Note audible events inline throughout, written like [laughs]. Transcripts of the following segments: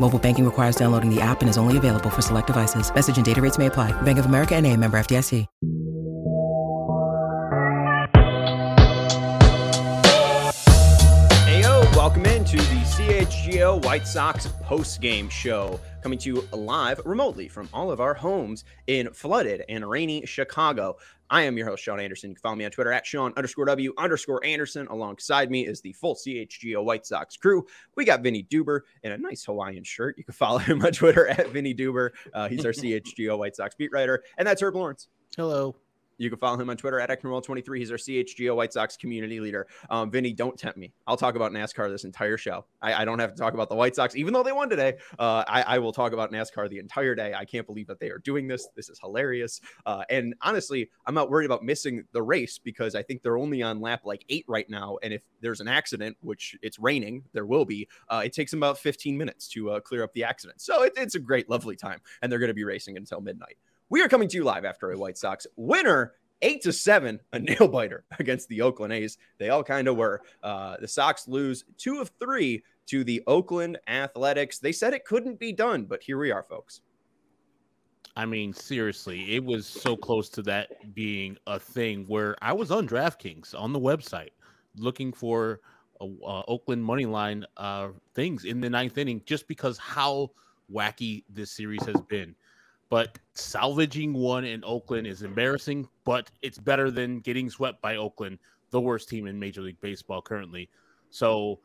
Mobile banking requires downloading the app and is only available for select devices. Message and data rates may apply. Bank of America and a member FDIC. Heyo, welcome into the CHGO White Sox post-game show, coming to you live remotely from all of our homes in flooded and rainy Chicago. I am your host, Sean Anderson. You can follow me on Twitter at Sean underscore W underscore Anderson. Alongside me is the full CHGO White Sox crew. We got Vinnie Duber in a nice Hawaiian shirt. You can follow him on Twitter at Vinnie Duber. Uh, he's our CHGO White Sox beat writer. And that's Herb Lawrence. Hello. You can follow him on Twitter at Ecknerwell23. He's our CHGO White Sox community leader. Um, Vinnie, don't tempt me. I'll talk about NASCAR this entire show. I, I don't have to talk about the White Sox, even though they won today. Uh, I, I, will talk about NASCAR the entire day. I can't believe that they are doing this. This is hilarious. Uh, and honestly, I'm not worried about missing the race because I think they're only on lap like eight right now. And if there's an accident, which it's raining, there will be, uh, it takes them about 15 minutes to uh, clear up the accident. So it, it's a great, lovely time. And they're going to be racing until midnight. We are coming to you live after a White Sox winner eight to seven, a [laughs] nail biter against the Oakland A's. They all kind of were. Uh, the Sox lose two of three to the Oakland Athletics. They said it couldn't be done, but here we are, folks. I mean, seriously, it was so close to that being a thing where I was on DraftKings on the website looking for uh, uh, Oakland money line uh, things in the ninth inning just because how wacky this series has been. But salvaging one in Oakland is embarrassing, but it's better than getting swept by Oakland, the worst team in Major League Baseball currently. So,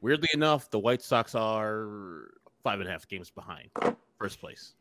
weirdly enough, the White Sox are five and a half games behind first place.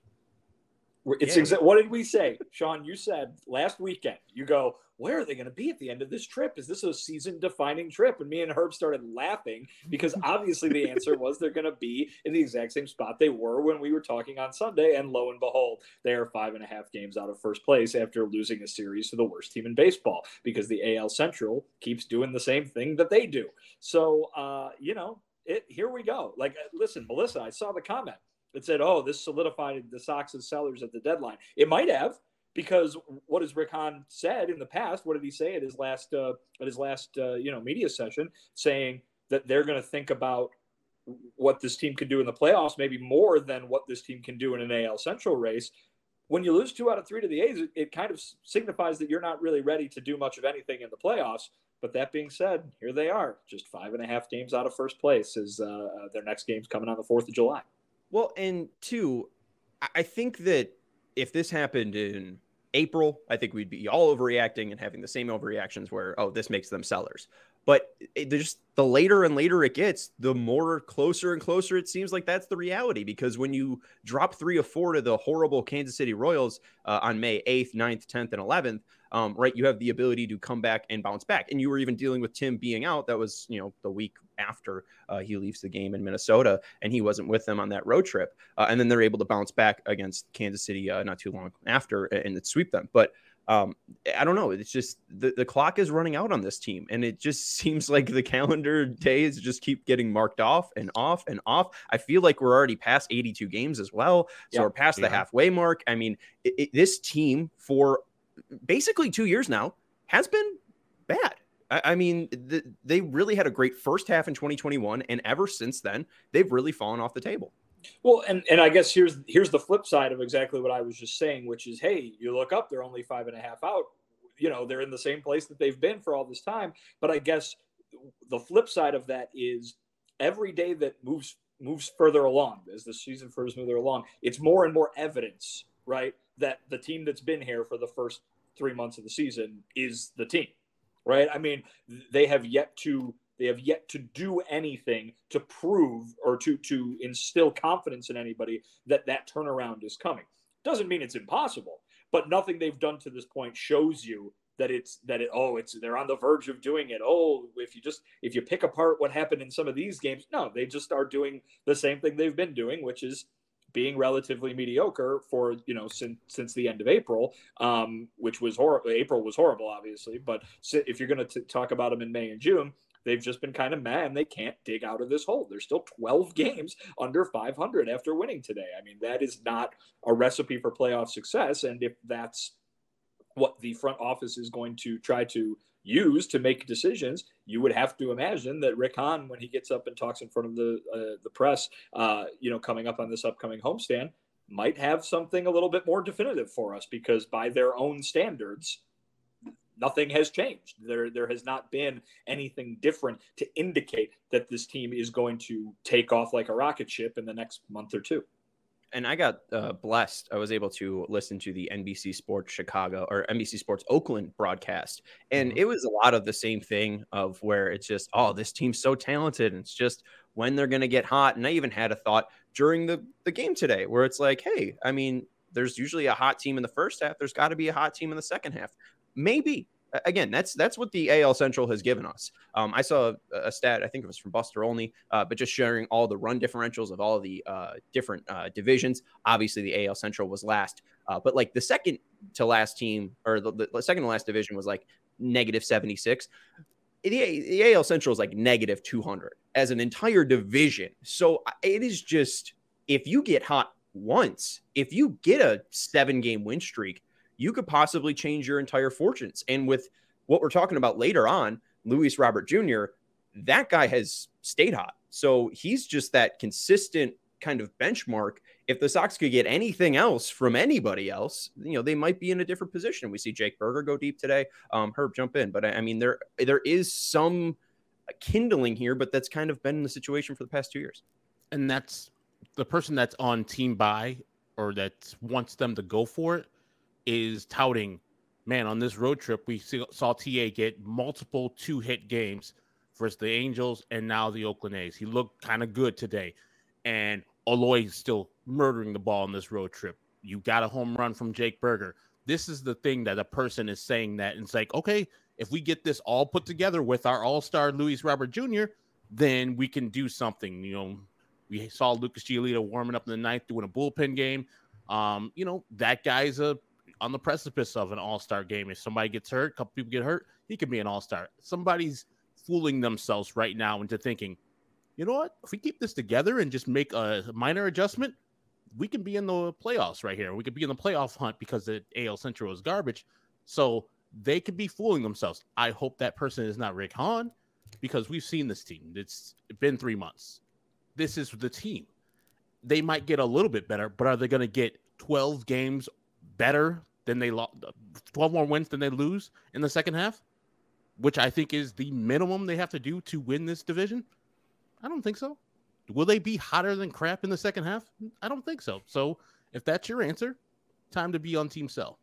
It's yeah. exa- what did we say, Sean? You said last weekend. You go, where are they going to be at the end of this trip? Is this a season-defining trip? And me and Herb started laughing because obviously the answer was they're going to be in the exact same spot they were when we were talking on Sunday. And lo and behold, they are five and a half games out of first place after losing a series to the worst team in baseball because the AL Central keeps doing the same thing that they do. So, uh, you know, it, here we go. Like, listen, Melissa, I saw the comment that said, "Oh, this solidified the Sox's sellers at the deadline." It might have, because what has Rick Hahn said in the past? What did he say at his last uh, at his last uh, you know media session, saying that they're going to think about what this team can do in the playoffs, maybe more than what this team can do in an AL Central race. When you lose two out of three to the A's, it, it kind of signifies that you're not really ready to do much of anything in the playoffs. But that being said, here they are, just five and a half games out of first place. Uh, uh their next game's coming on the fourth of July. Well, and two, I think that if this happened in April, I think we'd be all overreacting and having the same overreactions where, oh, this makes them sellers. But it, just the later and later it gets, the more closer and closer it seems like that's the reality. Because when you drop three or four to the horrible Kansas City Royals uh, on May 8th, 9th, 10th, and 11th, um, right, you have the ability to come back and bounce back. And you were even dealing with Tim being out. That was, you know, the week after uh, he leaves the game in Minnesota, and he wasn't with them on that road trip. Uh, and then they're able to bounce back against Kansas City uh, not too long after and sweep them. But um, I don't know. It's just the, the clock is running out on this team, and it just [laughs] seems like the calendar days just keep getting marked off and off and off. I feel like we're already past 82 games as well, so yeah, we're past yeah. the halfway mark. I mean, it, it, this team for basically two years now has been bad. I, I mean, the, they really had a great first half in 2021, and ever since then, they've really fallen off the table. Well, and, and I guess here's here's the flip side of exactly what I was just saying, which is, hey, you look up, they're only five and a half out. You know, they're in the same place that they've been for all this time. But I guess the flip side of that is every day that moves moves further along as the season further along, it's more and more evidence, right, that the team that's been here for the first three months of the season is the team, right? I mean, they have yet to They have yet to do anything to prove or to to instill confidence in anybody that that turnaround is coming. Doesn't mean it's impossible, but nothing they've done to this point shows you that it's that it oh it's they're on the verge of doing it oh if you just if you pick apart what happened in some of these games no they just are doing the same thing they've been doing which is being relatively mediocre for you know since since the end of April, um, which was horrible. April was horrible, obviously, but if you're going to talk about them in May and June, they've just been kind of mad and they can't dig out of this hole. There's still 12 games under 500 after winning today. I mean, that is not a recipe for playoff success. And if that's what the front office is going to try to use to make decisions, you would have to imagine that Rick Hahn, when he gets up and talks in front of the uh, the press, uh, you know, coming up on this upcoming homestand, might have something a little bit more definitive for us because by their own standards, nothing has changed. There there has not been anything different to indicate that this team is going to take off like a rocket ship in the next month or two and I got uh, blessed. I was able to listen to the NBC Sports Chicago or NBC Sports Oakland broadcast, and mm-hmm. it was a lot of the same thing of where it's just, oh, this team's so talented, and it's just when they're going to get hot. And I even had a thought during the the game today where it's like, hey, I mean, there's usually a hot team in the first half. There's got to be a hot team in the second half. Maybe again, that's that's what the AL Central has given us. Um, I saw a, stat, I think it was from Buster Olney, uh, but just sharing all the run differentials of all the uh, different uh, divisions. Obviously, the AL Central was last, uh, but like the second to last team or the, the second to last division was like negative 76. The, the AL Central is like negative 200 as an entire division. So it is just if you get hot once, if you get a seven game win streak, you could possibly change your entire fortunes. And with what we're talking about later on, Luis Robert Jr., that guy has stayed hot. So he's just that consistent kind of benchmark. If the Sox could get anything else from anybody else, you know, they might be in a different position. We see Jake Burger go deep today. Um, Herb, jump in. But I, I mean, there there is some kindling here, but that's kind of been the situation for the past two years. And that's the person that's on team buy or that wants them to go for it is touting, man, on this road trip, we saw TA get multiple two hit games versus the Angels and now the Oakland A's. He looked kind of good today. And Eloy is still murdering the ball on this road trip. You got a home run from Jake Burger. This is the thing that a person is saying that it's like, okay, if we get this all put together with our all star Luis Robert Jr., then we can do something. You know, we saw Lucas Giolito warming up in the ninth doing a bullpen game. Um, you know, that guy's a on the precipice of an all star game. If somebody gets hurt, a couple people get hurt, he could be an all star. Somebody's fooling themselves right now into thinking, you know what? If we keep this together and just make a minor adjustment, we can be in the playoffs right here. We could be in the playoff hunt because the AL Central is garbage. So they could be fooling themselves. I hope that person is not Rick Hahn because we've seen this team. It's been three months. This is the team. They might get a little bit better, but are they going to get 12 games better than they lost 12 more wins than they lose in the second half, which I think is the minimum they have to do to win this division? I don't think so. Will they be hotter than crap in the second half? I don't think so. So if that's your answer, time to be on Team Sell.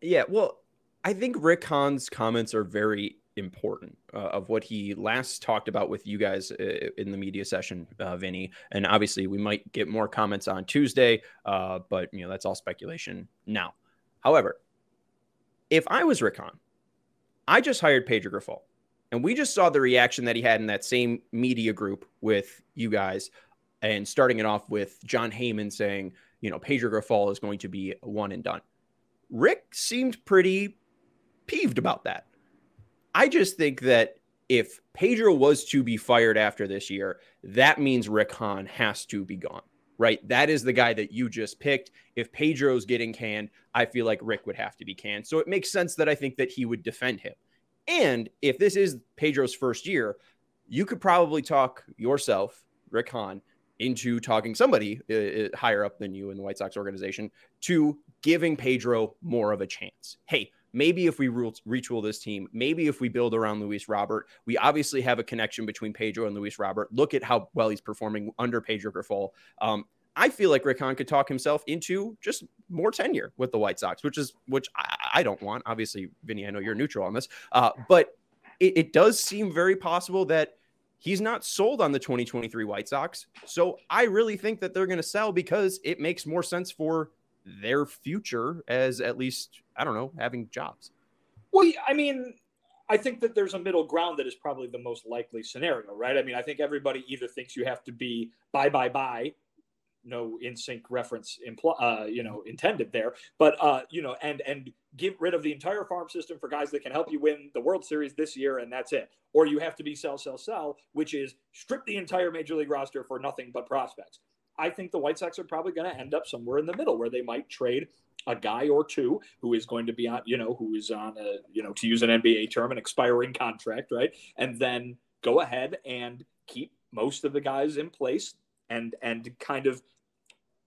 Yeah, well, I think Rick Hahn's comments are very important uh, of what he last talked about with you guys uh, in the media session, uh, Vinnie. And obviously, we might get more comments on Tuesday, uh, but you know that's all speculation now. However, if I was Rick Hahn, I just hired Pedro Grifol, and we just saw the reaction that he had in that same media group with you guys, and starting it off with Jon Heyman saying, you know, Pedro Grifol is going to be one and done. Rick seemed pretty peeved about that. I just think that if Pedro was to be fired after this year, that means Rick Hahn has to be gone right? That is the guy that you just picked. If Pedro's getting canned, I feel like Rick would have to be canned. So it makes sense that I think that he would defend him. And if this is Pedro's first year, you could probably talk yourself, Rick Hahn, into talking somebody uh, uh higher up than you in the White Sox organization to giving Pedro more of a chance. Hey, maybe if we retool this team, maybe if we build around Luis Robert, we obviously have a connection between Pedro and Luis Robert. Look at how well he's performing under Pedro Grifol. Um, I feel like Rick Hahn could talk himself into just more tenure with the White Sox, which is which I, I don't want. Obviously, Vinnie, I know you're neutral on this, uh, but it, it does seem very possible that he's not sold on the 2023 White Sox. So I really think that they're going to sell because it makes more sense for their future as at least, I don't know, having jobs. Well, I mean, I think that there's a middle ground that is probably the most likely scenario, right? I mean, I think everybody either thinks you have to be buy, buy, buy, no NSYNC reference impl- uh, you know intended there but uh, you know and and get rid of the entire farm system for guys that can help you win the world series this year and that's it or you have to be sell sell sell which is strip the entire major league roster for nothing but prospects i think the white sox are probably going to end up somewhere in the middle where they might trade a guy or two who is going to be on you know who is on a you know to use an nba term an expiring contract right? And then go ahead and keep most of the guys in place and and kind of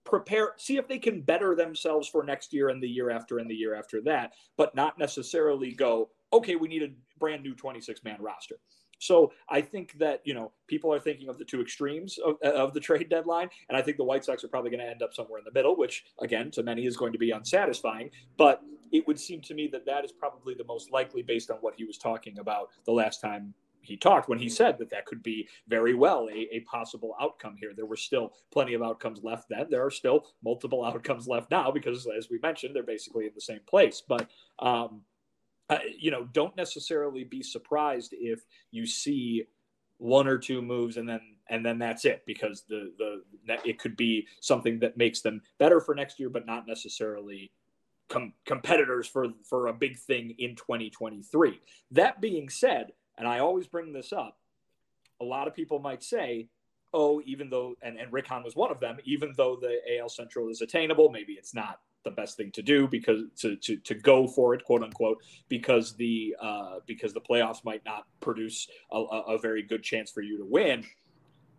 prepare see if they can better themselves for next year and the year after and the year after that but not necessarily go okay we need a brand new 26 man roster so i think that you know people are thinking of the two extremes of, of the trade deadline and i think the white sox are probably going to end up somewhere in the middle which again to many is going to be unsatisfying but it would seem to me that that is probably the most likely based on what he was talking about the last time he talked when he said that that could be very well a, a possible outcome here. There were still plenty of outcomes left then. There are still multiple [laughs] outcomes left now because, as we mentioned, they're basically in the same place. But um, you know, don't necessarily be surprised if you see one or two moves and then and then that's it because the the it could be something that makes them better for next year, but not necessarily. Com- competitors for for a big thing in 2023. That being said, and I always bring this up, a lot of people might say, oh, even though, and, and Rick Hahn was one of them, even though the AL Central is attainable, maybe it's not the best thing to do because to, to, to go for it, quote unquote, because the uh, because the playoffs might not produce a, a very good chance for you to win.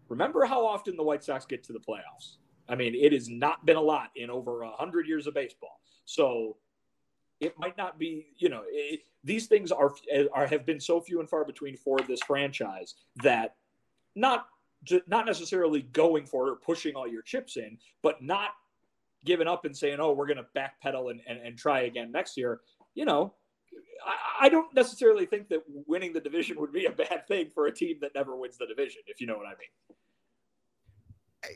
Remember how often the White Sox get to the playoffs? I mean, it has not been a lot in over a hundred years of baseball. So it might not be, you know, it, these things are, are have been so few and far between for this franchise that not not necessarily going for it or pushing all your chips in, but not giving up and saying, "Oh, we're going to backpedal and, and, and try again next year." You know, I, I don't necessarily think that winning the division [laughs] would be a bad thing for a team that never wins the division, if you know what I mean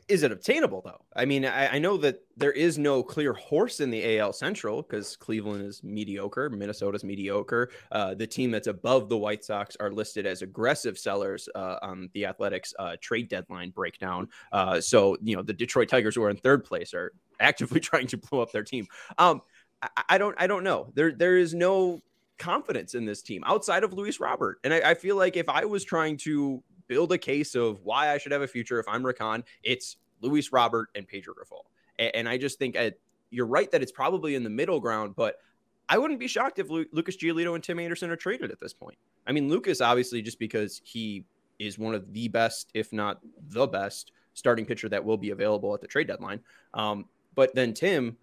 is it obtainable though? I mean, I, I, know that there is no clear horse in the AL Central because Cleveland is mediocre, Minnesota's mediocre. Uh, the team that's above the White Sox are listed as aggressive sellers uh, on the Athletics uh, trade deadline breakdown. Uh, so you know, the Detroit Tigers, who are in third place, are actively [laughs] trying to blow up their team. Um, I, I don't, I don't know. There, there is no confidence in this team outside of Luis Robert, and I, I feel like if I was trying to build a case of why I should have a future if I'm Rick Hahn, it's Luis Robert and Pedro Grifol. And, and I just think at, you're right that it's probably in the middle ground, but I wouldn't be shocked if Lu- Lucas Giolito and Tim Anderson are traded at this point. I mean, Lucas obviously just because he is one of the best, if not the best, starting pitcher that will be available at the trade deadline. Um, but then Tim,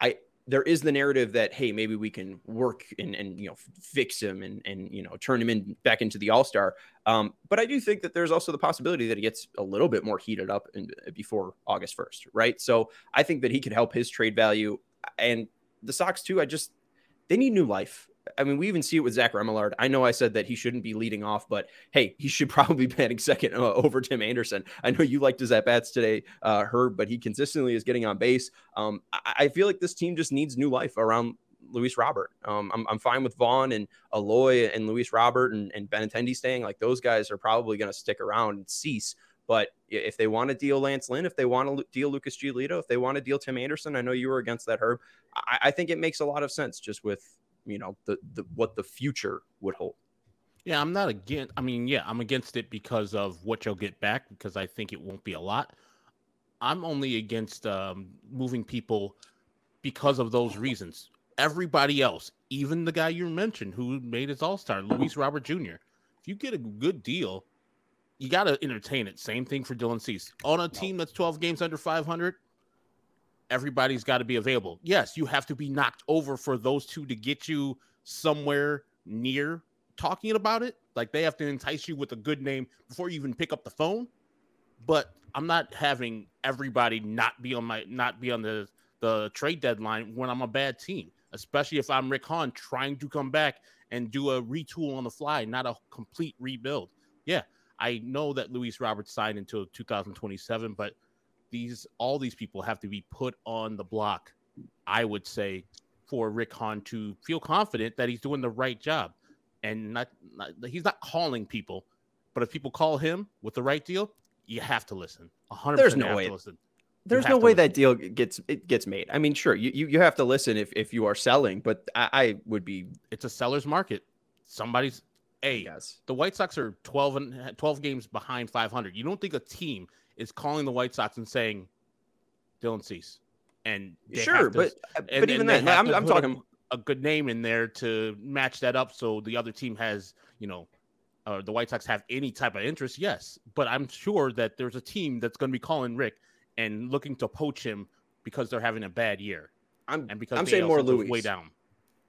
I there is the narrative that hey maybe we can work and, and you know fix him and and you know turn him in back into the all-star. Um, but i do think that there's also the possibility that he gets a little bit more heated up in, before august 1st right? So i think that he could help his trade value. And the sox too i just they need new life I mean, we even see it with Zach Remillard. I know I said that he shouldn't be leading off, but hey, he should [laughs] probably be batting second uh, over Tim Anderson. I know you liked his at bats today, uh, Herb, but he consistently is getting on base. Um, I, I, feel like this team just needs new life around Luis Robert. Um, I'm, I'm fine with Vaughn and Eloy and Luis Robert and, and Benintendi staying. Like those guys are probably going to stick around and cease. But if they want to deal Lance Lynn, if they want to deal Lucas Giolito, if they want to deal Tim Anderson, I know you were against that, Herb. I, I think it makes a lot of sense just with you know the, the what the future would hold. Yeah, I'm not against. I mean, yeah, I'm against it because of what you'll get back because I think it won't be a lot. I'm only against um, moving people because of those reasons. Everybody else, even the guy you mentioned who made his All Star, Luis Robert Jr. If you get a good deal, you got to entertain it. Same thing for Dylan Cease on a team that's 12 games under 500 everybody's got to be available. Yes, you have to be knocked over for those two to get you somewhere near talking about it. Like they have to entice you with a good name before you even pick up the phone. But I'm not having everybody not be on my not be on the the trade deadline when I'm a bad team, especially if I'm Rick Hahn trying to come back and do a retool on the fly, not a complete rebuild. Yeah, I know that Luis Roberts signed until 2027, but these all these people have to be put on the block. I would say for Rick Hahn to feel confident that he's doing the right job, and not, not he's not calling people, but if people call him with the right deal, you have to listen. 100 There's no way. Listen. There's no way listen. that deal gets it gets made. I mean, sure, you, you, you have to listen if, if you are selling, but I, I would be. It's a seller's market. Somebody's a. Yes. The White Sox are 12 and 12 games behind 500. You don't think a team is calling the White Sox and saying, Dylan Cease, and sure, to, but uh, and, but even then, I'm, I'm talking a, a good name in there to match that up, so the other team has you know or the White Sox have any type of interest, yes. But I'm sure that there's a team that's going to be calling Rick and looking to poach him because they're having a bad year. I'm and because I'm saying more Luis way down.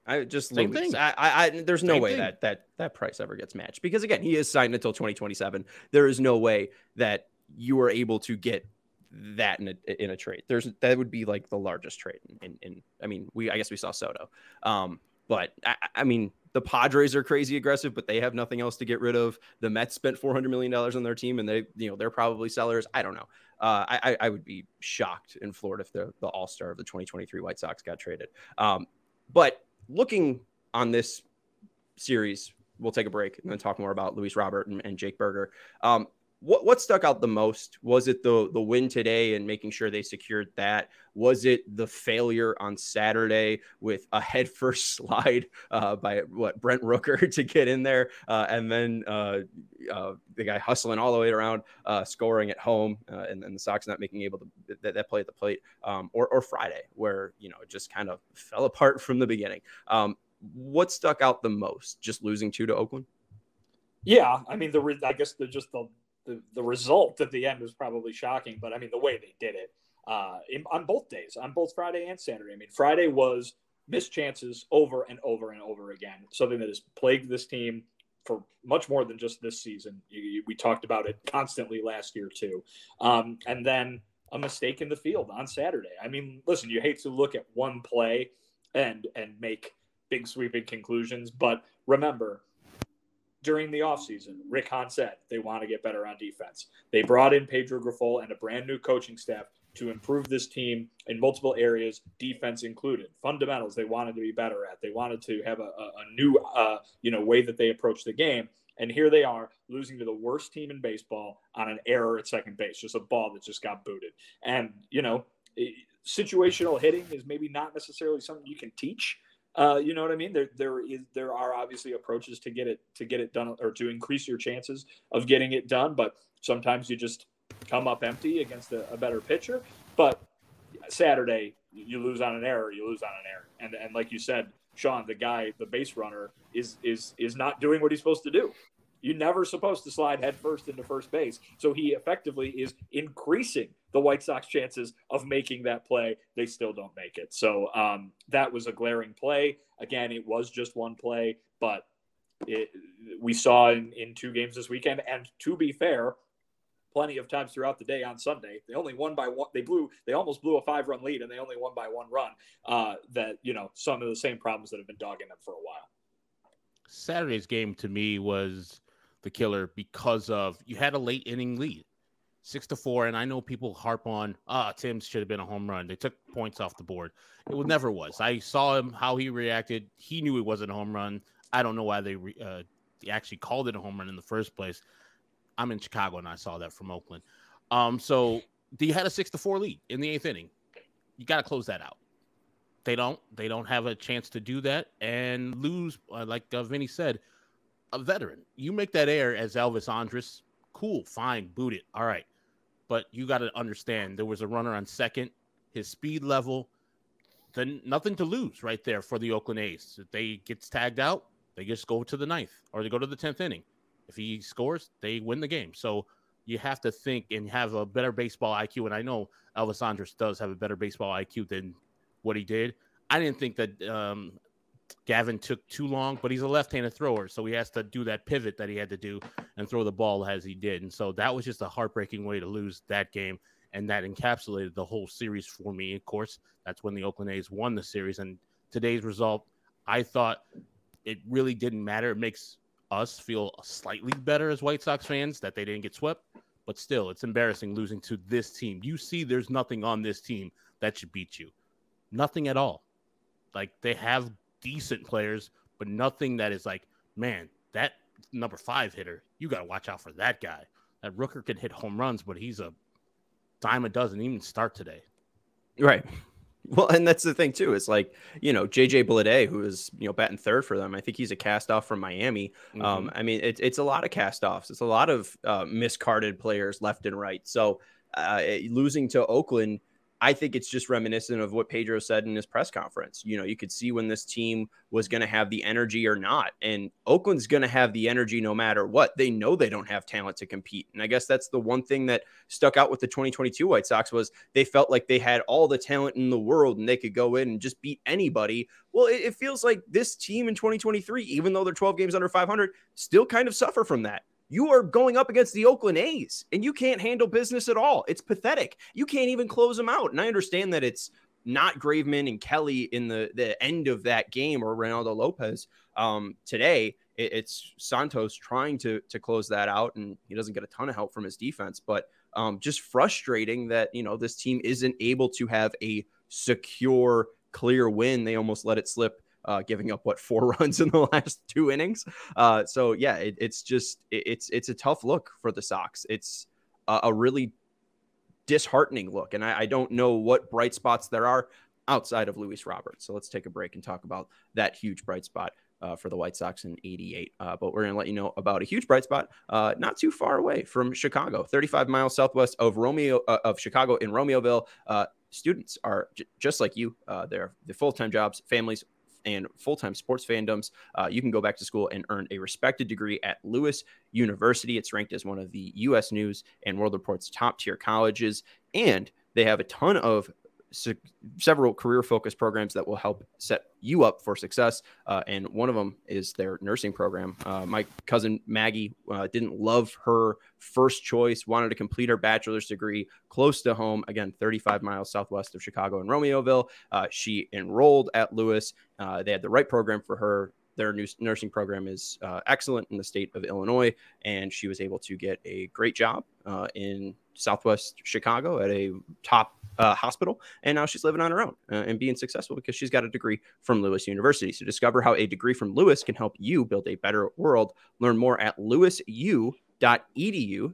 I just same Luis. thing. I, I, I there's no same way thing. that that that price ever gets matched because again, he is signed until 2027. There is no way that you are able to get that in a in a trade. There's that would be like the largest trade in, in, in I mean, we I guess we saw Soto. Um, but I, I mean, the Padres are crazy aggressive, but they have nothing else to get rid of. The Mets spent four hundred million dollars on their team, and they, you know, they're probably sellers. I don't know. Uh, I, I would be shocked in Florida if the, the All Star of the 2023 White Sox got traded. Um, but looking on this series, we'll take a break and then talk more about Luis Robert and, and Jake Burger. Um, what what stuck out the most? Was it the the win today and making sure they secured that? Was it the failure on Saturday with a [laughs] head first slide uh, by what Brent Rooker [laughs] to get in there, uh, and then uh, uh, the guy hustling all the way around, uh, scoring at home, uh, and, and the Sox not making able to that, that play at the plate, um, or or Friday where you know it just kind of fell [laughs] apart from the beginning. Um, what stuck out the most? Just losing two to Oakland. Yeah, I mean the I guess the just the the, the result at the end was probably shocking, but I mean, the way they did it uh, in, on both days, on both Friday and Saturday. I mean, Friday was missed chances over and over and over again, something that has plagued this team for much more than just this season. You, you, we talked about it constantly last year, too. Um, and then a mistake in the field on Saturday. I mean, listen, you hate to look at one play and and make big sweeping conclusions, but remember, during the offseason, Rick Hahn said they want to get better on defense. They brought in Pedro Grifol and a brand new coaching staff to improve this team in multiple areas, defense included. Fundamentals they wanted to be better at. They wanted to have a, a, new, uh, you know, way that they approach the game. And here they are losing to the worst team in baseball on an error at second base, just a ball that just got booted. And you know, situational hitting is maybe not necessarily something you can teach uh, you know what I mean? There, there is, there are obviously approaches to get it to get it done or to increase your chances of getting it done. But sometimes you just come up empty against a, a better pitcher. But Saturday, you lose on an error. You lose on an error, and and like you said, Sean, the guy, the base runner, is is is not doing what he's supposed to do. You're never supposed to slide headfirst into first base. So he effectively is increasing the White Sox chances of making that play. They still don't make it. So um, that was a glaring play. Again, it was just one play, but it, we saw in, in two games this weekend. And to be fair, plenty of times throughout the day on Sunday. They only won by one. They blew. They almost blew a five-run lead, and they only won by one run. Uh, that you know some of the same problems that have been dogging them for a while. Saturday's game to me was the killer because of you had a late inning lead, six to four, and I know people harp on ah Tim's should have been a home run. They took points off the board. It never was. I saw him how he reacted. He knew it wasn't a home run. I don't know why they re, uh, actually called it a home run in the first place. I'm in Chicago and I saw that from Oakland. Um, so they had a six to four lead in the eighth inning. You got to close that out. They don't. They don't have a chance to do that and lose. Uh, like uh, Vinnie said, a veteran. You make that air as Elvis Andrus, cool, fine, boot it. All right. But you got to understand there was a runner on second, his speed level, then nothing to lose right there for the Oakland A's. If they gets tagged out, they just go to the ninth or they go to the tenth inning. If he scores, they win the game. So you have to think and have a better baseball IQ. And I know Elvis Andrus does have a better baseball IQ than what he did. I didn't think that um, Gavin took too long, but he's a left-handed thrower, so he has to do that pivot that he had to do and throw the ball as he did. And so that was just a heartbreaking way to lose that game, and that encapsulated the whole series for me. Of course, that's when the Oakland A's won the series. And today's result, I thought it really didn't matter. It makes us feel slightly better as White Sox fans that they didn't get swept. But still, it's embarrassing losing to this team. You see, there's nothing on this team that should beat you. Nothing at all. Like they have decent players, but nothing that is like, man, that number five hitter, you got to watch out for that guy. That Rooker can hit home runs, but he's a dime a dozen. Even start today. Right. [laughs] Well, and that's the thing too. It's like you know JJ Bleday, who is you know batting third for them. I think he's a cast off from Miami. Um, mm-hmm. Um, I mean, it's it's a lot of cast offs. It's a lot of uh, miscarded players left and right. So uh, losing to Oakland I think it's just reminiscent of what Pedro said in his press conference. You know, you could see when this team was going to have the energy or not. And Oakland's going to have the energy no matter what. They know they don't have talent to compete. And I guess that's the one thing that stuck out with the 2022 White Sox was they felt like they had all the talent in the world and they could go in and just beat anybody. Well, it, it feels like this team in 2023, even though they're 12 games under 500, still kind of suffer from that. You are going up against the Oakland A's and you can't handle business at all. It's pathetic. You can't even close them out. And I understand that it's not Graveman and Kelly in the, the end of that game or Reynaldo Lopez um, today. It, it's Santos trying to to close that out, and he doesn't get a ton of help from his defense. But um, just frustrating that you know this team isn't able to have a secure, clear win. They almost let it slip uh, giving up what four [laughs] runs in the last two innings. Uh, so yeah, it, it's just it, it's it's a tough look for the Sox. It's a, a really disheartening look, and I, I, don't know what bright spots there are outside of Luis Roberts. So let's take a break and talk about that huge bright spot. Uh, for the White Sox in 88. Uh, but we're going to let you know about a huge bright spot uh, not too far away from Chicago, 35 miles southwest of Romeo uh, of Chicago in Romeoville. Uh, students are j- just like you. Uh, they're the full time jobs, families and full time sports fandoms, uh, you can go back to school and earn a respected degree at Lewis University. It's ranked as one of the U.S. News and World Report's top tier colleges, and they have a ton of several career focused programs that will help set you up for success. Uh, and one of them is their nursing program. Uh, my cousin Maggie uh, didn't love her first choice, wanted to complete her bachelor's degree close to home, again, 35 miles southwest of Chicago in Romeoville. Uh, she enrolled at Lewis. Uh, they had the right program for her their nursing program is uh, excellent in the state of Illinois, and she was able to get a great job uh, in Southwest Chicago at a top uh, hospital, and now she's living on her own uh, and being successful because she's got a degree from Lewis University. So discover how a degree from Lewis can help you build a better world. Learn more at lewisu.edu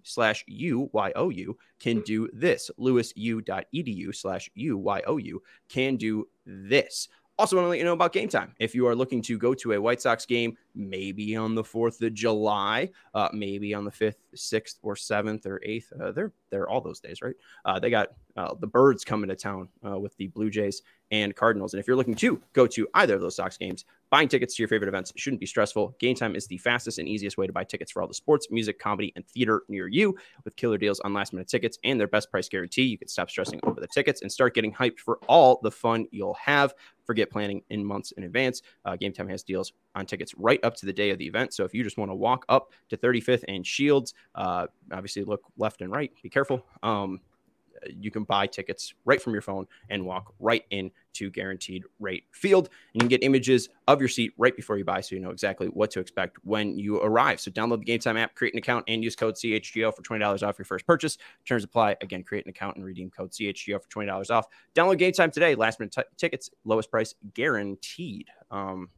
slash UYOU can do this. lewisu.edu slash UYOU can do this. Also, want to let you know about game time. If you are looking to go to a White Sox game, maybe on the 4th of July, uh, maybe on the 5th, 6th, or 7th, or 8th, uh, they're, they're all those days, right? Uh, they got uh, the Birds coming to town uh, with the Blue Jays and Cardinals. And if you're looking to go to either of those Sox games, buying tickets to your favorite events shouldn't be stressful. Game time is the fastest and easiest way to buy tickets for all the sports, music, comedy, and theater near you. With killer deals on last minute tickets and their best price guarantee, you can stop stressing over the tickets and start getting hyped for all the fun you'll have forget planning in months in advance. Uh, Game Time has deals on tickets right up to the day of the event. So if you just want to walk up to 35th and Shields, uh, obviously look left and right. Be careful. Um, you can buy tickets right from your phone and walk right in to guaranteed rate field. And you can get images of your seat right before you buy so you know exactly what to expect when you arrive. So download the Game Time app, create an account, and use code CHGO for $20 off your first purchase. Terms apply. Again, create an account and redeem code CHGO for $20 off. Download Game Time today. Last minute t- tickets, lowest price guaranteed. Um,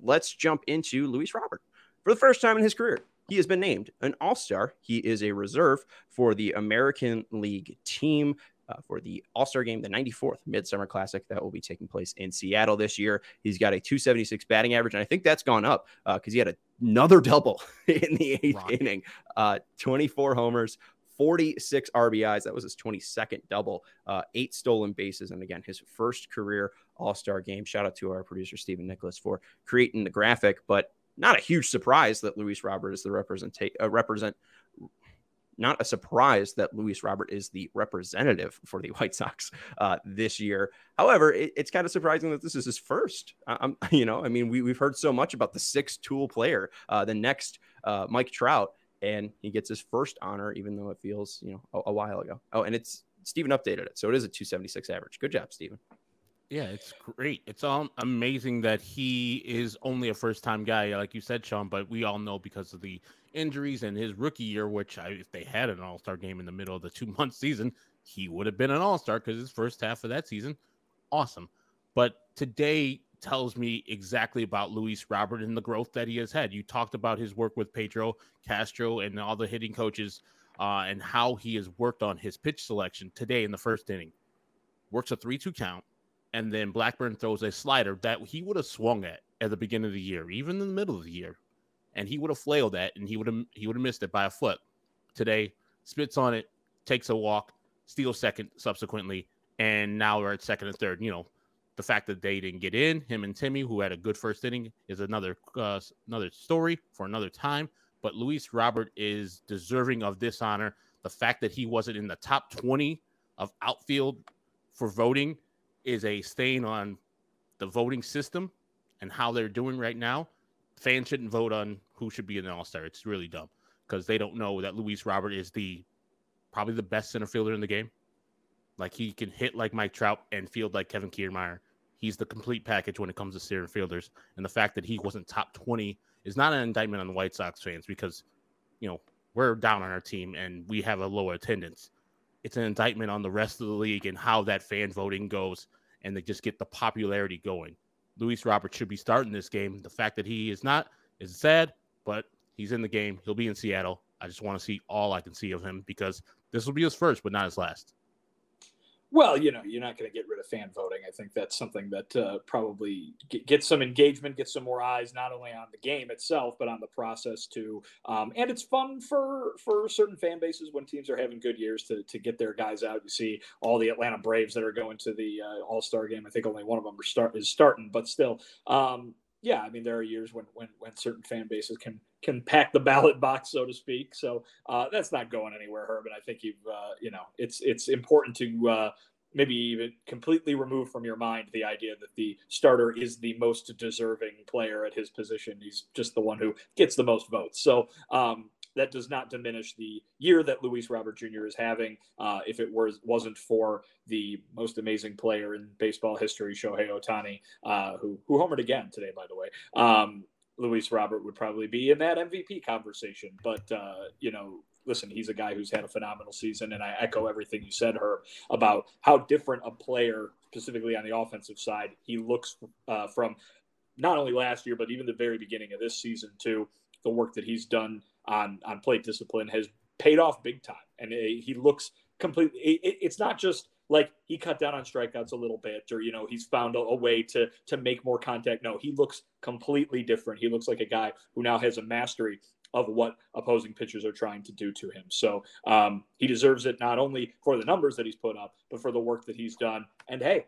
let's jump into Luis Robert. For the first time in his career, he has been named an All Star. He is a reserve for the American League team. Uh, for the All Star game, the 94th Midsummer Classic that will be taking place in Seattle this year. He's got a 276 batting average, and I think that's gone up because uh, he had another double [laughs] in the eighth inning. Uh, 24 homers, 46 RBIs. That was his 22nd double, uh, eight stolen bases. And again, his first career All Star game. Shout out to our producer, Stephen Nicholas, for creating the graphic. But not a huge surprise that Luis Robert is the represent uh, represent not a surprise that Luis Robert is the representative for the [laughs] White Sox uh, this year. However, it, it's kind of surprising that this is his first. [laughs] You know, I mean, we, we've heard so much about the six tool player, uh, the next uh, Mike Trout, and he gets his first honor, even though it feels, you know, a, a while ago. Oh, and it's Stephen updated it. So it is a 276 average. Good job, Stephen. Yeah, it's great. It's all amazing that he is only a first time guy, like you said, Sean. But we all know because of the injuries and his rookie year, which I, if they had an all star game in the middle of the [laughs] two month season, he would have been an all star because his first half of that season, awesome. But today tells me exactly about Luis Robert and the growth that he has had. You talked about his work with Pedro Castro and all the hitting coaches uh, and how he has worked on his pitch selection today in the first inning. Works a 3 2 count and then Blackburn throws a slider that he would have swung at at the beginning of the year, even in the middle of the year, and he would have flailed at, and he would have he would have missed it by a foot. Today, spits on it, takes a walk, steals second subsequently, and now we're at second and third. You know, the fact that they didn't get in, him and Timmy, who had a good first inning, is another uh, another story for another time. But Luis Robert is deserving of this honor. The fact that he wasn't in the top 20 of outfield for voting is a stain on the voting system and how they're doing right now. Fans shouldn't vote on who should be an All Star. It's really dumb because they don't know that Luis Robert is the probably the best center fielder in the game. Like he can hit like Mike Trout and field like Kevin Kiermaier. He's the complete package when it comes to center fielders. And the fact that he wasn't top 20 is not an indictment on the White Sox fans because, you know, we're down on our team and we have a lower attendance it's an indictment on the rest of the league and how that fan voting goes, and they just get the popularity going. Luis Roberts should be starting this game. The fact that he is not is sad, but he's in the game. He'll be in Seattle. I just want to see all I can see of him because this will be his first, but not his last. Well, you know, you're not going to get rid of fan voting. I think that's something that uh, probably get, gets some engagement, gets some more eyes, not only on the game itself, but on the process too. Um, and it's fun for for certain fan bases when teams are having good years to to get their guys out. You see all the Atlanta Braves that are going to the uh, All Star game. I think only one of them start is starting, but still, um, yeah, I mean, there are years when when when certain fan bases can can pack the ballot box, so to speak. So uh, that's not going anywhere, Herb. And I think you've uh, you know it's it's important to uh, maybe even completely remove from your mind the idea that the starter is the most deserving player at his position. He's just the one who gets the most votes. So um, that does not diminish the year that Luis Robert Jr. is having. Uh, if it was wasn't for the most amazing player in baseball history, Shohei Ohtani, uh, who who homered again today, by the way. Um, Luis Robert would probably be in that MVP conversation, but uh, you know, listen, he's a guy who's had a phenomenal season, and I echo everything you said, Herb, about how different a player, specifically on the offensive side, he looks uh, from not only last year, but even the very beginning of this season too. The work that he's done on on plate discipline has paid off big time, and he looks completely. It, it's not just like he cut down on strikeouts a little bit, or you know he's found a, a, way to to make more contact. No, he looks completely different. He looks like a guy who now has a mastery of what opposing pitchers are trying to do to him. So um, he deserves it not only for the numbers that he's put up, but for the work that he's done. And hey,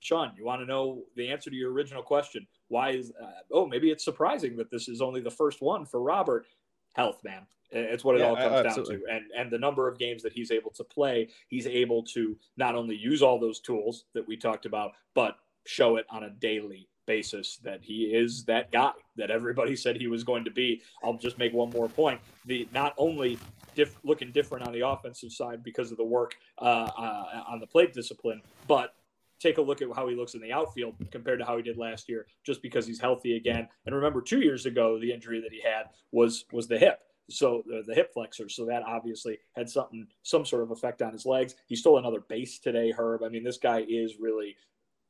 Sean, you want to know the answer to your original question? Why is uh, oh maybe it's surprising that this is only the first one for Robert? Health, man. It's what it yeah, all comes absolutely. down to. And and the number of games that he's able to play, he's able to not only use all those tools that we talked about, but show it on a daily basis that he is that guy that everybody [laughs] said he was going to be. I'll just make one more point. The not only diff, looking different on the offensive side because of the work uh, uh, on the plate discipline, but take a look at how he looks in the outfield compared to how he did last year, just because he's healthy again. And remember, two years ago, the injury that he had was was the hip. So the, hip flexor, so that obviously had something, some sort of effect on his legs. He stole another base today, Herb. I mean, this guy is really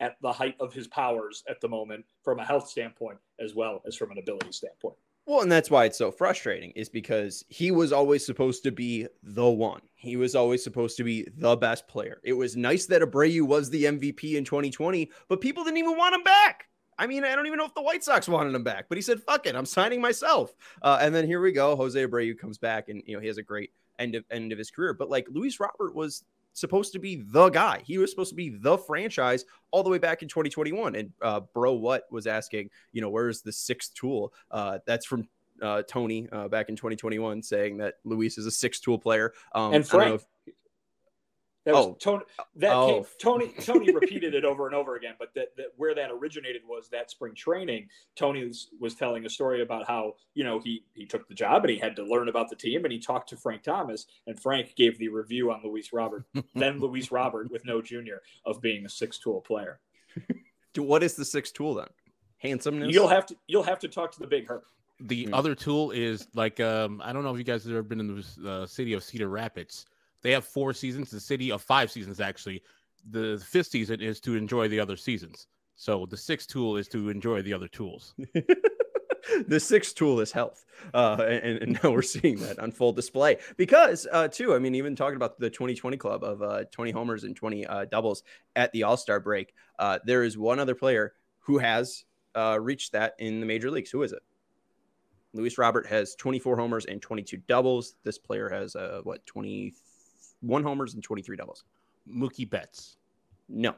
at the height of his powers at the moment from a health standpoint as well as from an ability standpoint. Well, and that's why it's so frustrating is because he was always supposed to be the one. He was always supposed to be the best player. It was nice that Abreu was the MVP in 2020, but people didn't even want him back. I mean, I don't even know if the White Sox wanted him back, but he said, "Fuck it, I'm signing myself." Uh, and then here we go. Jose Abreu comes back, and you know he has a great end of end of his career. But like Luis Robert was supposed to be the guy. He was supposed to be the franchise all the way back in 2021. And uh, Bro What was asking, you know, where's the sixth tool? Uh, that's from uh, Tony uh, back in 2021 saying that Luis is a six tool player. Um, and Frank, that was oh. Tony. That oh. came, Tony. Tony repeated it over and over again. But that, that where that originated was that spring training. Tony was, was, telling a story about how you know he he took the job and he had to learn about the team and he talked to Frank Thomas and Frank gave the review on Luis Robert, [laughs] then Luis Robert with no junior of being a six tool player. what is the sixth tool then? Handsomeness. You'll have to you'll have to talk to the big hurt. The Mm. other tool is like um, I don't know if you guys have ever been in the uh, city of Cedar Rapids. They have four seasons. The city of five seasons actually. The fifth season is to enjoy the other seasons. So the sixth tool is to enjoy the other tools. [laughs] the sixth tool is health. Uh, and, and, now we're seeing that on full display because, uh, too, I mean, even talking about the 2020 club of uh, 20 homers and 20 uh, doubles at the All Star break, uh, there is one other player who has uh, reached that in the major leagues. Who is it? Luis Robert has 24 homers and 22 doubles. This player has, what, 23? one homers and 23 doubles. Mookie Betts. No.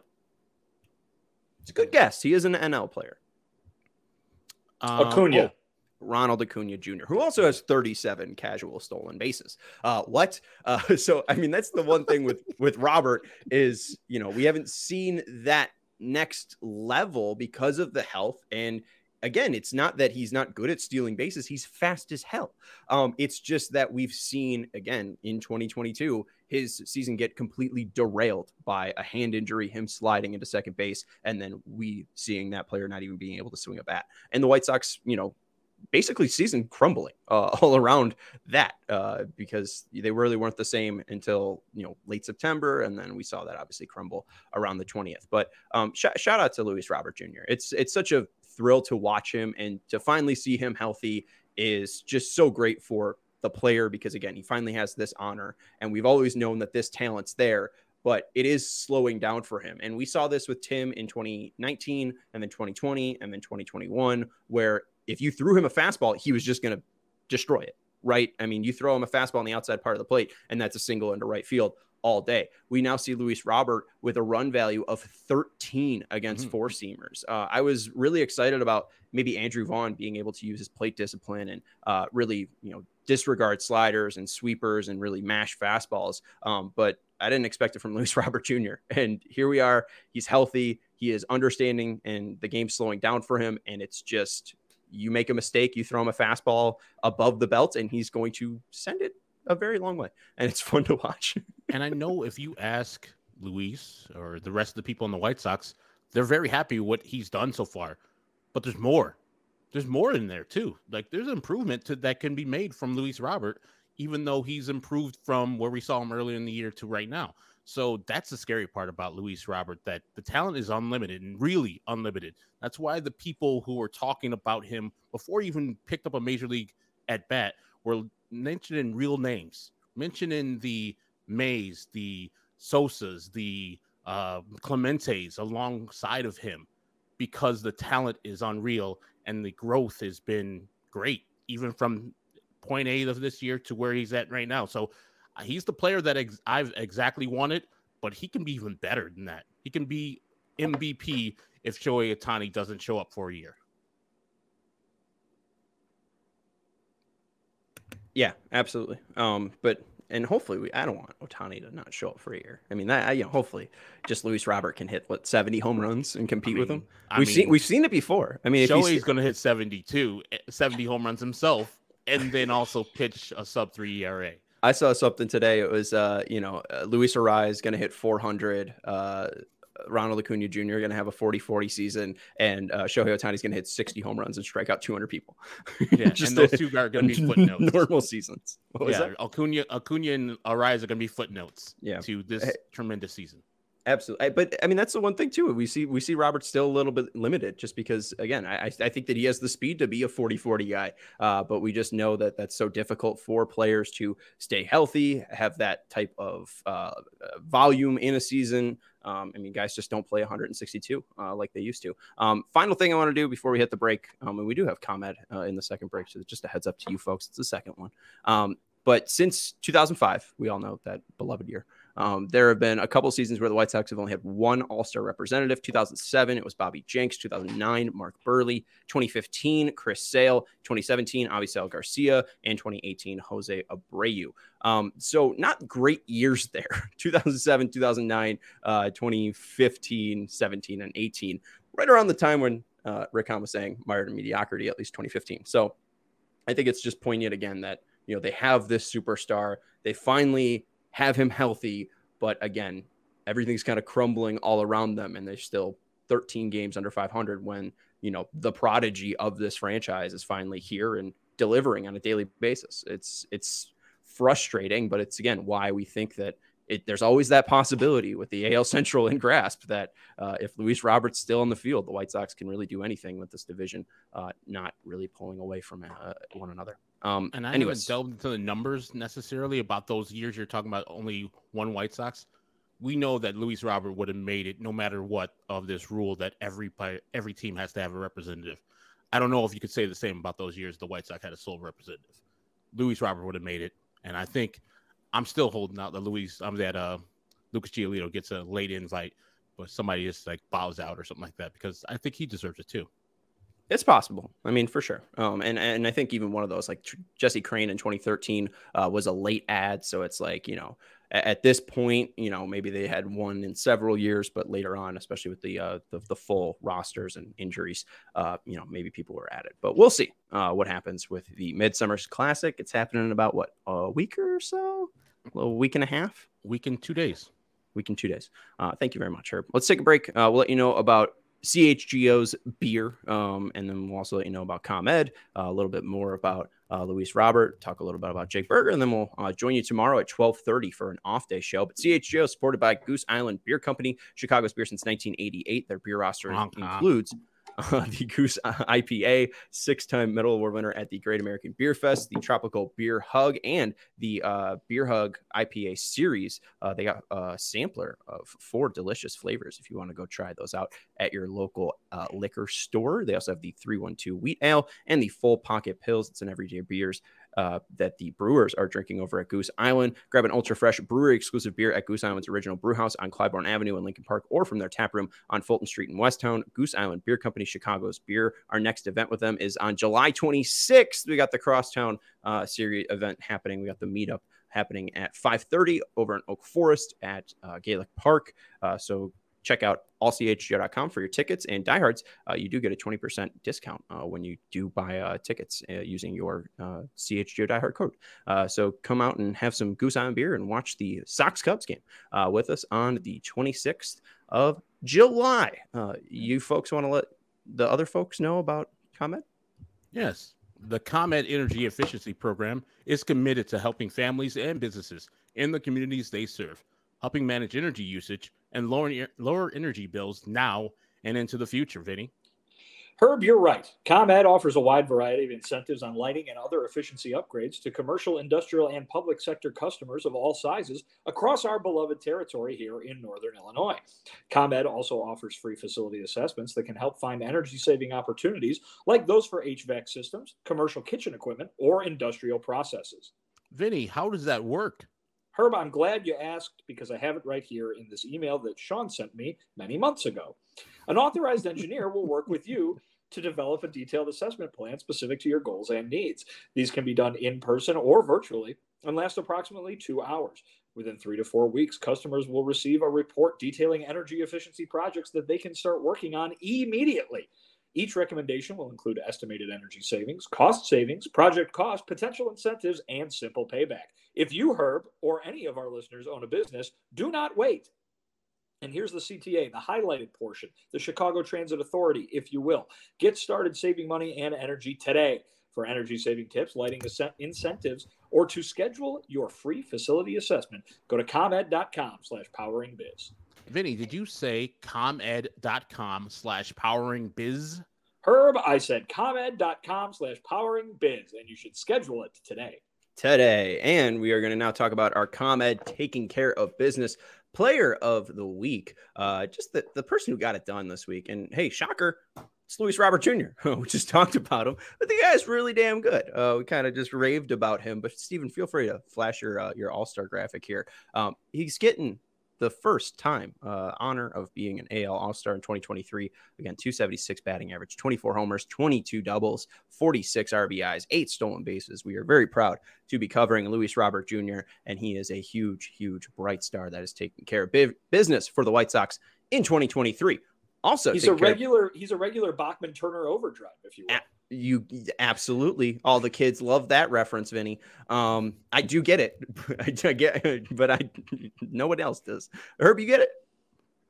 It's a good guess. He is an NL player. Um, Acuna. Oh, Ronald Acuna Jr., who also has 37 casual stolen bases. Uh, what? Uh, [laughs] so, I mean, that's the one thing with [laughs] with Robert is you know we haven't seen that next level because of the health and again, it's not that he's not good at stealing bases; he's fast as hell. Um, it's just that we've seen again in 2022 his season get completely derailed by a hand injury, him sliding into second base, and then we seeing that player not even being able to swing a bat. And the White Sox, you know, basically season crumbling uh, [laughs] all around that uh, because they really weren't the same until you know late September, and then we saw that obviously crumble around the twentieth. But um, sh- shout out to Luis Robert Jr. It's it's such a thrill to watch him and to finally see him healthy is just so great for the player because again he finally has this honor and we've always known that this talent's there but it is slowing down for him. And we saw this with Tim in 2019 and then 2020 and then 2021, where if you threw him a fastball, he was just going to destroy it, right? I mean, you throw him a fastball on the outside part of the plate, and that's a single into right field all day. We now see Luis Robert with a run value of 13 against Mhm. four seamers. Uh, I was really excited about maybe Andrew Vaughn being able to use his plate discipline and uh, really, you know, disregard sliders and sweepers and really mash fastballs. Um, but I didn't expect it from [laughs] Luis Robert Jr. And here we are. He's healthy. He is understanding, and the game's slowing down for him. And it's just you make a mistake, you throw him a fastball above the belt, and he's going to send it a very long way. And it's [laughs] fun to watch. and I know if you ask Luis or the rest of the people in the White Sox, they're very happy with what he's done so far. But there's more. There's more in there too. Like there's improvement to that can be made from Luis Robert, even though he's improved from where we saw him earlier in the year to right now. So that's the scary part about Luis Robert that the talent is unlimited and really unlimited. That's why the people who were talking about him before he even picked up a major league at bat were mentioning real names, mentioning the Mays, the Sosas, the uh, Clementes alongside of him because the talent is unreal and the growth has been great, even from point A of this year to where he's at right now. So uh, he's the player that ex- I've exactly wanted, but he can be even better than that. He can be MVP if Shohei Ohtani doesn't show up for a year. Yeah, absolutely. Um, but and hopefully we I don't want Ohtani to not show up for a year. I mean that I, you know, hopefully just Luis Robert can hit what 70 home runs and compete with mean- him. I we've seen we've seen it before. I mean if Shohei's he's going to hit 72, eh, 70 home runs himself, and then also pitch a sub three ERA. I saw something today. It was, uh, you know, uh, Luis Arraez going to hit 400. Uh, Ronald Acuna Jr. going to have a 40 40 season, and uh, Shohei Ohtani's going to hit 60 home runs and strike out 200 people. Yeah, [laughs] Just and those a- two are going to be [laughs] footnotes. normal seasons. What yeah? Acuna, Acuna and Arraez are going to be footnotes Yeah. to this Hey. tremendous season. Absolutely, but I mean that's the one thing too. We see we see Robert still a little bit limited, just because again, I I- I think that he has the speed to be a 40-40 guy, uh, but we just know that that's so difficult for players to stay healthy, have that type of uh, uh, volume in a season. Um, I mean, guys just don't play 162 uh, like they used to. Um, final thing I want to do before we hit the break, um, and we do have ComEd uh, in the second break, so just a heads up to you folks, it's the second one. Um, but since 2005, we all know that beloved year. Um, there have been a couple seasons where the White Sox have only had one All Star representative. 2007, it was Bobby Jenks. 2009, Mark Buehrle. 2015, Chris Sale. 2017, Avisail Garcia. And 2018, Jose Abreu. Um, so not great years [laughs] there. 2007, 2009, uh, 2015, 17, and 18. Right around the time when uh, Rick Hahn was saying mired in mediocrity, at least 2015. So I think it's just poignant again that you know they have this superstar. They finally have him healthy, but again, everything's kind of crumbling all around them, and they're still 13 games under 500 when you know the prodigy of this franchise is finally here and delivering on a daily basis. It's it's frustrating, but it's again why we think that it, there's always that possibility with the AL Central in grasp that uh, if Luis Roberts still on the field, the White Sox can really do anything with this division, uh, not really pulling away from uh, one another. Um, and I anyways. haven't delved into the numbers necessarily about those years you're talking about only one White Sox. We know that Luis Robert would have made it no matter what of this rule that every every team has to have a representative. I don't know if you could say the same about those years the White Sox had a sole representative. Luis Robert would have made it, and I think I'm still holding out that Luis. I'm that uh, Lucas Giolito gets a late invite, but somebody just like bows out or something like that because I think he deserves it too. It's possible. I mean, for sure. Um, and and I think even one of those, like Jesse Crain in 2013, uh, was a late ad. So it's like you know, at, at, this point, you know, maybe they had one in several years, but later on, especially with the uh, the, the full rosters and injuries, uh, you know, maybe people were at it. But we'll see uh, what happens with the Midsummer Classic. It's happening in about what a week or so, a week and a half, week and two days week and two days. Uh, thank you very much, Herb. Let's take a break. Uh, we'll let you know about CHGO's beer. Um, and then we'll also let you know about ComEd, uh, a little bit more about uh, Luis Robert, talk a little bit about Jake Burger, and then we'll uh, join you tomorrow at 1230 for an off day show. But CHGO is supported by Goose Island Beer Company, Chicago's beer since 1988. Their beer roster includes – uh, [laughs] the Goose IPA, six time medal award winner at the Great American Beer Fest, the Tropical Beer Hug, and the uh, Beer Hug IPA series. Uh, they got a sampler of four delicious flavors if you want to go try those out at your local uh, liquor store. They also have the 312 Wheat Ale and the Full Pocket Pills. It's an everyday beers uh, that the brewers are drinking over at Goose Island. Grab an ultra fresh brewery exclusive beer at Goose Island's original brew house on Clybourn Avenue in Lincoln Park or from their tap room on Fulton Street in Westtown. Goose Island Beer Company, Chicago's beer. Our next event with them is on July 26th. We got the Crosstown uh, series event happening. We got the meetup happening at 5:30 over in Oak Forest at uh, Gaelic Park. Uh, so check out allchgo.com for your tickets and diehards. Uh, you do get a 20% discount uh, when you do buy uh, tickets uh, using your uh, CHGO diehard code. Uh, so come out and have some Goose Island beer and watch the Sox Cubs game with us on the 26th of July. you folks want to let the other folks know about ComEd? Yes. The ComEd Energy Efficiency Program is committed to helping families and businesses in the communities they serve, helping manage energy usage and lower, lower energy bills now and into the future, Vinnie. Herb, you're right. ComEd offers a wide variety of incentives on lighting and other efficiency upgrades to commercial, industrial, and public sector customers of all sizes across our beloved territory here in Northern Illinois. ComEd also offers free facility assessments that can help find energy saving opportunities like those for HVAC systems, commercial kitchen equipment, or industrial processes. Vinnie, how does that work? Herb, I'm glad you asked because I have it right here in this email that Sean sent me many months ago. An authorized engineer will work with you to develop a detailed assessment plan specific to your goals and needs. These can be done in person or virtually and last approximately two hours. Within three to four weeks, customers will receive a report detailing energy efficiency projects that they can start working on immediately. Each recommendation will include estimated energy savings, cost savings, project cost, potential incentives, and simple payback. If you, Herb, or any of our listeners own a business, do not wait. And here's the CTA, the highlighted portion, the Chicago Transit Authority, if you will. Get started saving money and energy today. For energy saving tips, lighting incentives, or to schedule your free facility assessment, go to comed.com slash poweringbiz. Vinnie, did you say comed.com slash powering biz? Herb, I said comed.com slash powering biz, and you should schedule it today. Today. And we are going to now talk about our ComEd taking care of business player of the week. Uh, just the, the person who got it done this week. And hey, shocker, it's Luis Robert Jr. [laughs] we just talked about him, but the guy's really damn good. Uh, we kind of just raved about him. But Stephen, feel free to flash your uh, your All Star graphic here. Um, he's getting the first time uh, honor of being an AL All Star in 2023. Again, 276 batting average, 24 homers, 22 doubles, 46 RBIs, eight stolen bases. We are very proud to be covering Luis Robert Jr., and he is a huge, huge bright star that is taking care of business for the White Sox in 2023. Also, he's a regular. Of- he's a regular Bachman Turner overdrive, if you will. You absolutely all the kids love that reference, Vinnie. Um, I do get it. [laughs] I get, [laughs] but I no one else does. Herb, you get it?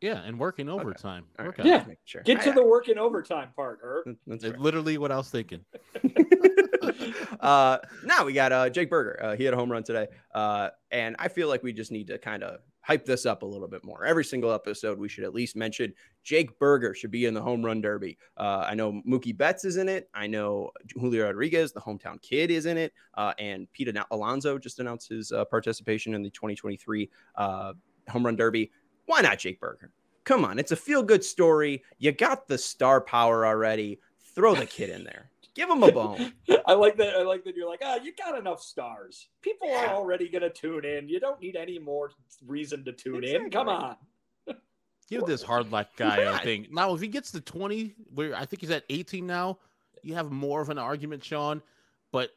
Yeah, and working overtime. All Work right. Yeah. sure. Get to I- the working overtime part, Herb. That's right. literally what I was thinking. [laughs] uh, now we got uh, Jake Burger. Uh, he had a home run today, uh, and I feel like we just need to kind of hype this up a little bit more. Every single episode, we should at least mention Jake Burger should be in the home run derby. Uh, I know Mookie Betts is in it. I know Julio Rodriguez, the hometown kid, is in it, uh, and Pete Al- Alonso just announced his uh, participation in the 2023 uh, home run derby. Why not Jake Burger? Come on, it's a feel good story. You got the star power already. Throw the kid in there. Give him a bone. [laughs] I like that. I like that you're like, ah, you got enough stars. People are already gonna tune in. You don't need any more reason to tune in. Come on. [laughs] Give this hard luck guy Yeah. a thing. Now, if he gets to 20, where I think he's at 18 now, you have more of an argument, Sean. But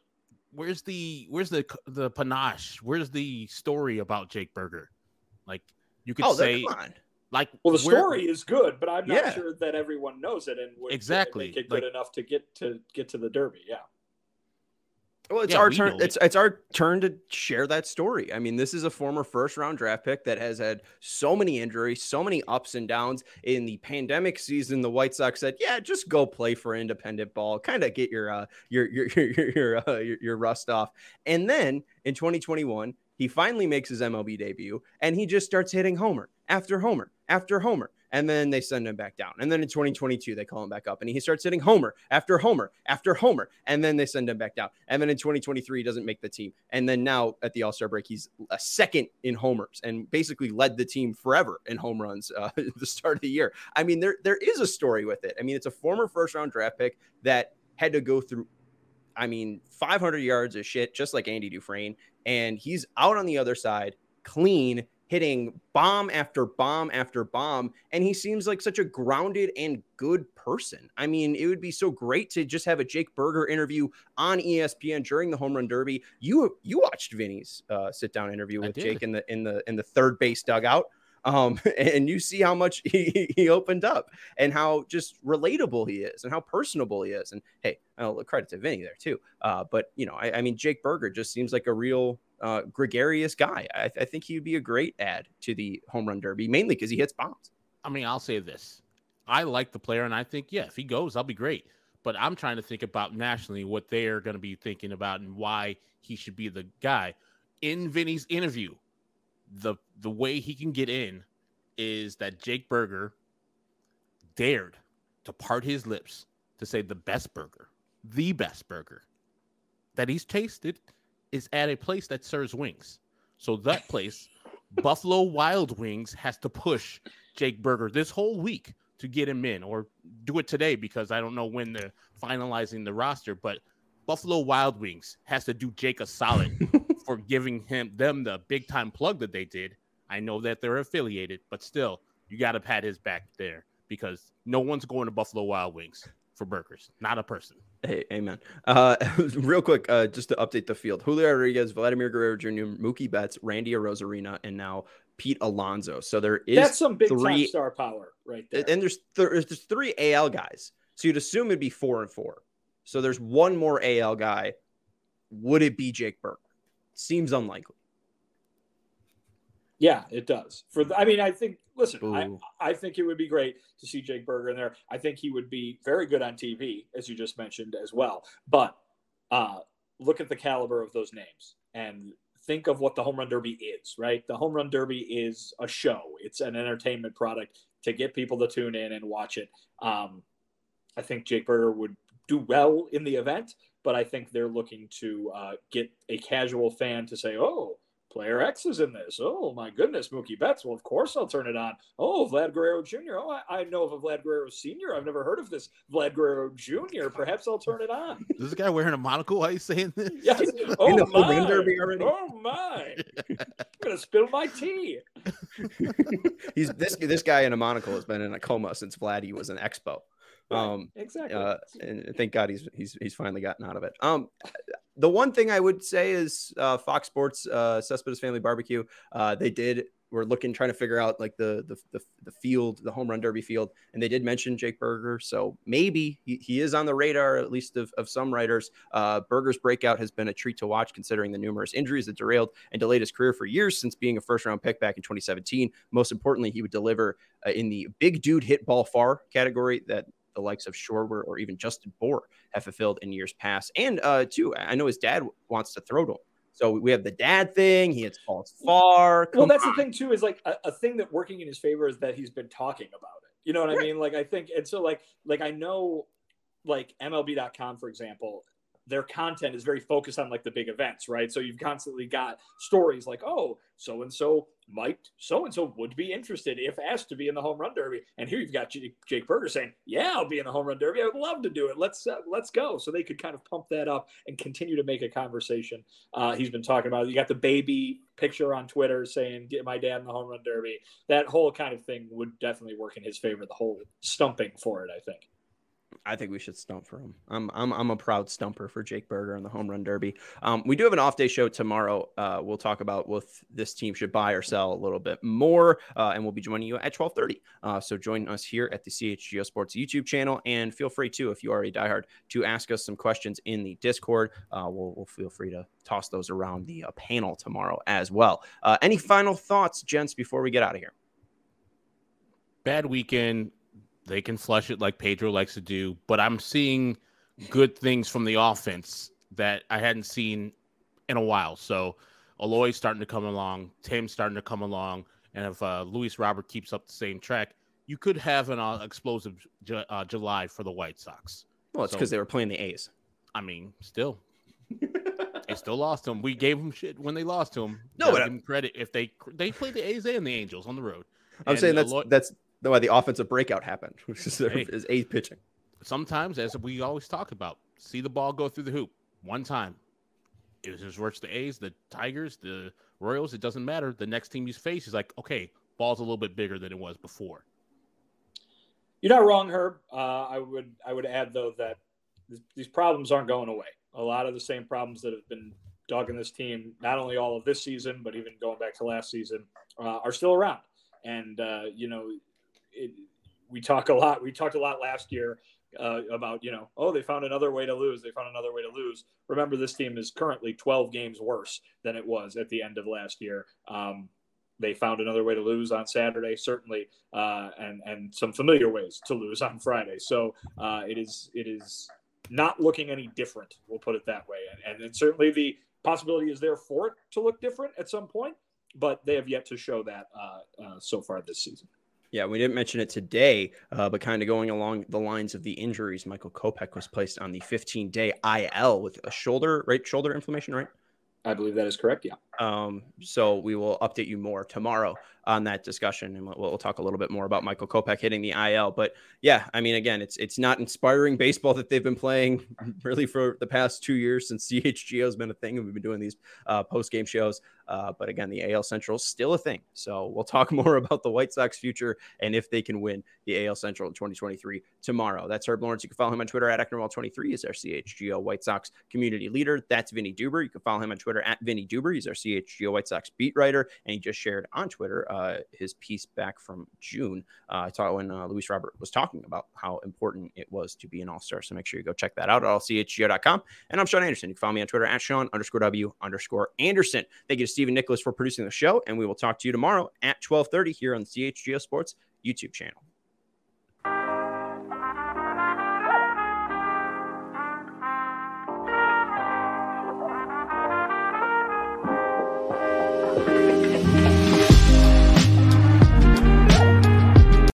where's the where's the the panache? Where's the story about Jake Burger? Like you could Oh, there- say, come on. Like Well, the story is good, but I'm not Yeah. sure that everyone knows it and would Exactly. make it Like- good enough to get to get to the Derby. Yeah. Well, it's Yeah, our we turn. know It's it's our turn to share that story. I mean, this is a former first round draft pick that has had so many injuries, so many ups and downs. In the pandemic season, the White Sox said, "Yeah, just go play for independent ball, kind of get your uh your your [laughs] your your, uh, your your rust off." And then in 2021, he finally makes his MLB debut, and he just starts hitting homer after homer after homer. And then they send him back down. And then in 2022, they call him back up and he starts hitting homer after homer after homer. And then they send him back down. And then in 2023, he doesn't make the team. And then now at the All Star break, he's a second in homers and basically led the team forever in home runs uh, [laughs] the start of the year. I mean, there there is a story with it. I mean, it's a former first round draft pick that had to go through, I mean, 500 yards of shit, just like Andy Dufresne. And he's out on the other side, clean, hitting bomb after bomb after bomb. And he seems like such a grounded and good person. I mean, it would be so great to just have a Jake Burger interview on ESPN during the home run derby. You you watched Vinnie's uh, sit down interview with. Jake in the in the in the third base dugout. Um, [laughs] and you see how much [laughs] he, he opened up and how just relatable he is and how personable he is. And hey, I'll credit to Vinnie there too. Uh, but you know, I, I mean, Jake Burger just seems like a real uh, gregarious guy. I, I think he would be a great add to the home run derby, mainly because he hits bombs. I mean, I'll say this. I like the player, and I think, yeah, if he goes, I'll be great. But I'm trying to think about nationally what they are going to be thinking about and why he should be the guy. In Vinnie's interview, the the way he can get in is that Jake Burger dared to part his lips to say the best burger, the best burger that he's tasted is at a place that serves wings. So that place, [laughs] Buffalo Wild Wings, has to push Jake Burger this whole week to get him in, or do it today because I don't know when they're finalizing the roster. But Buffalo Wild Wings has to do Jake a solid [laughs] for giving him them the big time plug that they did. I know that they're affiliated, but still, you got to pat his back there because no one's going to Buffalo Wild Wings for burgers, not a person. Hey, amen. Uh, [laughs] real quick, uh, just to update the field: Julio Rodriguez, Vladimir Guerrero Jr., Mookie Betts, Randy Arozarena, and now Pete Alonso. So there is That's some big time three- star power right there. and there's th- there's three AL guys. So you'd assume it'd be four and four. So there's one more AL guy. Would it be Jake Burger? Seems unlikely. Yeah, it does. For the, I mean, I think. Listen, I, I think it would be great to see Jake Burger in there. I think he would be very good on TV, as you just mentioned as well. But uh, look at the caliber of those names and think of what the home run derby is. Right, the home run derby is a show. It's an entertainment product to get people to tune in and watch it. Um, I think Jake Burger would do well in the event, but I think they're looking to uh, get a casual fan to say, "Oh, player X is in this. Oh my goodness, Mookie Betts. Well, of course I'll turn it on. Oh, Vlad Guerrero Jr. Oh, I, I know of a Vlad Guerrero Sr. I've never heard of this Vlad Guerrero Jr. Perhaps I'll turn it on. [laughs] Is this guy wearing a monocle? Why are you saying this? [laughs] Yes. In Oh the home run my. derby? Oh my. I'm gonna spill my tea. [laughs] He's this this guy in a monocle has been in a coma since Vladdy was an expo. Um, exactly. uh, and thank God he's he's he's finally gotten out of it. Um, the one thing I would say is uh, Fox Sports, uh, Cespedes Family Barbecue. Uh, they did we're looking trying to figure out like the, the the the, field, the home run derby field, and they did mention Jake Burger, so maybe he, he is on the radar at least of, of some writers. Uh, Burger's breakout has been a treat to watch, considering the numerous injuries that derailed and delayed his career for years since being a first round pick back in 2017. Most importantly, he would deliver uh, in the big dude hit ball far category that the likes of Schwarber or even Justin Bour have fulfilled in years past. And uh, too, I know his dad wants to throw to him. So we have the dad thing. He hits balls far. Come well, that's on. the thing too. Is like a, a, thing that working in his favor is that he's been talking about it. You know what I mean? Like I think, and so like like I know, like MLB.com for example, their content is very focused on like the big events, right? So you've constantly got stories like, oh, so and so might, so and so would be interested if asked to be in the home run derby. And here you've got J- Jake Burger saying, yeah, I'll be in the home run derby. I would love to do it. Let's uh, let's go. So they could kind of pump that up and continue to make a conversation. Uh, he's been talking about. It. You got the baby picture on Twitter saying, "Get my dad in the home run derby." That whole kind of thing would definitely work in his favor. The whole stumping for it, I think. I think we should stump for him. I'm I'm I'm a proud stumper for Jake Burger in the home run derby. Um, we do have an off day show tomorrow. Uh, we'll talk about if this team should buy or sell a little bit more, uh, and we'll be joining you at 12:30. Uh, so join us here at the CHGO Sports YouTube channel, and feel free to, if you are a diehard, to ask us some questions in the Discord. Uh, we'll, we'll feel free to toss those around the uh, panel tomorrow as well. Uh, any final thoughts, gents, before we get out of here? Bad weekend they can flush it like Pedro likes to do, but I'm seeing good things from the offense that I hadn't seen in a while. So Eloy's starting to come along, Tim's starting to come along, and if uh, Luis Robert keeps up the same track, you could have an uh, explosive ju- uh, July for the White Sox. Well, it's because so, they were playing the A's. I mean, still, they still lost them. We gave them shit when they lost to them. No, but give them credit if they they played the A's and the Angels on the road. I'm and saying that's Eloy- that's why the offensive breakout happened, [laughs] which is, hey, is eighth pitching. Sometimes, as we always talk about, see the ball go through the hoop one time. It was versus the A's, the Tigers, the Royals. It doesn't matter. The next team you face is like, okay, ball's a little bit bigger than it was before. You're not wrong, Herb. Uh, I would I would add though that these problems aren't going away. A lot of the same problems that have been dogging this team, not only all of this season, but even going back to last season, uh, are still around. And uh, you know, it, we talk a lot. We talked a lot last year uh, about you know, oh, they found another way to lose. They found another way to lose. Remember, this team is currently 12 games worse than it was at the end of last year. Um, they found another way to lose on Saturday, certainly, uh, and and some familiar ways to lose on Friday. So uh, it is it is not looking any different. We'll put it that way, and, and certainly the possibility is there for it to look different at some point, but they have yet to show that uh, uh so far this season. Yeah, we didn't mention it today, uh, but kind of going along the lines of the injuries, Michael Kopech was placed on the 15 day IL with a shoulder, right? Shoulder inflammation, right? I believe that is correct. Yeah. Um, so we will update you more tomorrow on that discussion, and we'll, we'll, talk a little bit more about Michael Kopech hitting the IL. But yeah, I mean, again, it's it's not inspiring baseball [laughs] that they've been playing [laughs] really for the past two years since CHGO has been a thing, and we've been doing these uh, post game shows. Uh, but again, the AL Central is still a thing. So we'll talk [laughs] more about the White Sox future and if they can win the AL Central in 2023 tomorrow. That's Herb Lawrence. You can follow him on Twitter at Ecknerwall23. He's our CHGO White Sox community leader. That's Vinnie Duber. You can follow him on Twitter at Vinnie Duber. He's our CHGO White Sox beat writer, and he just shared on Twitter uh, his piece back from June. Uh, I thought when uh, Luis Robert was talking about how important it was to be an All Star. So make sure you go check that out at allchgo.com. And I'm Sean Anderson. You can follow me on Twitter at Sean underscore W underscore Anderson. Thank you to Stephen Nicholas for producing the show, and we will talk to you tomorrow at 12:30 here on the CHGO Sports YouTube channel.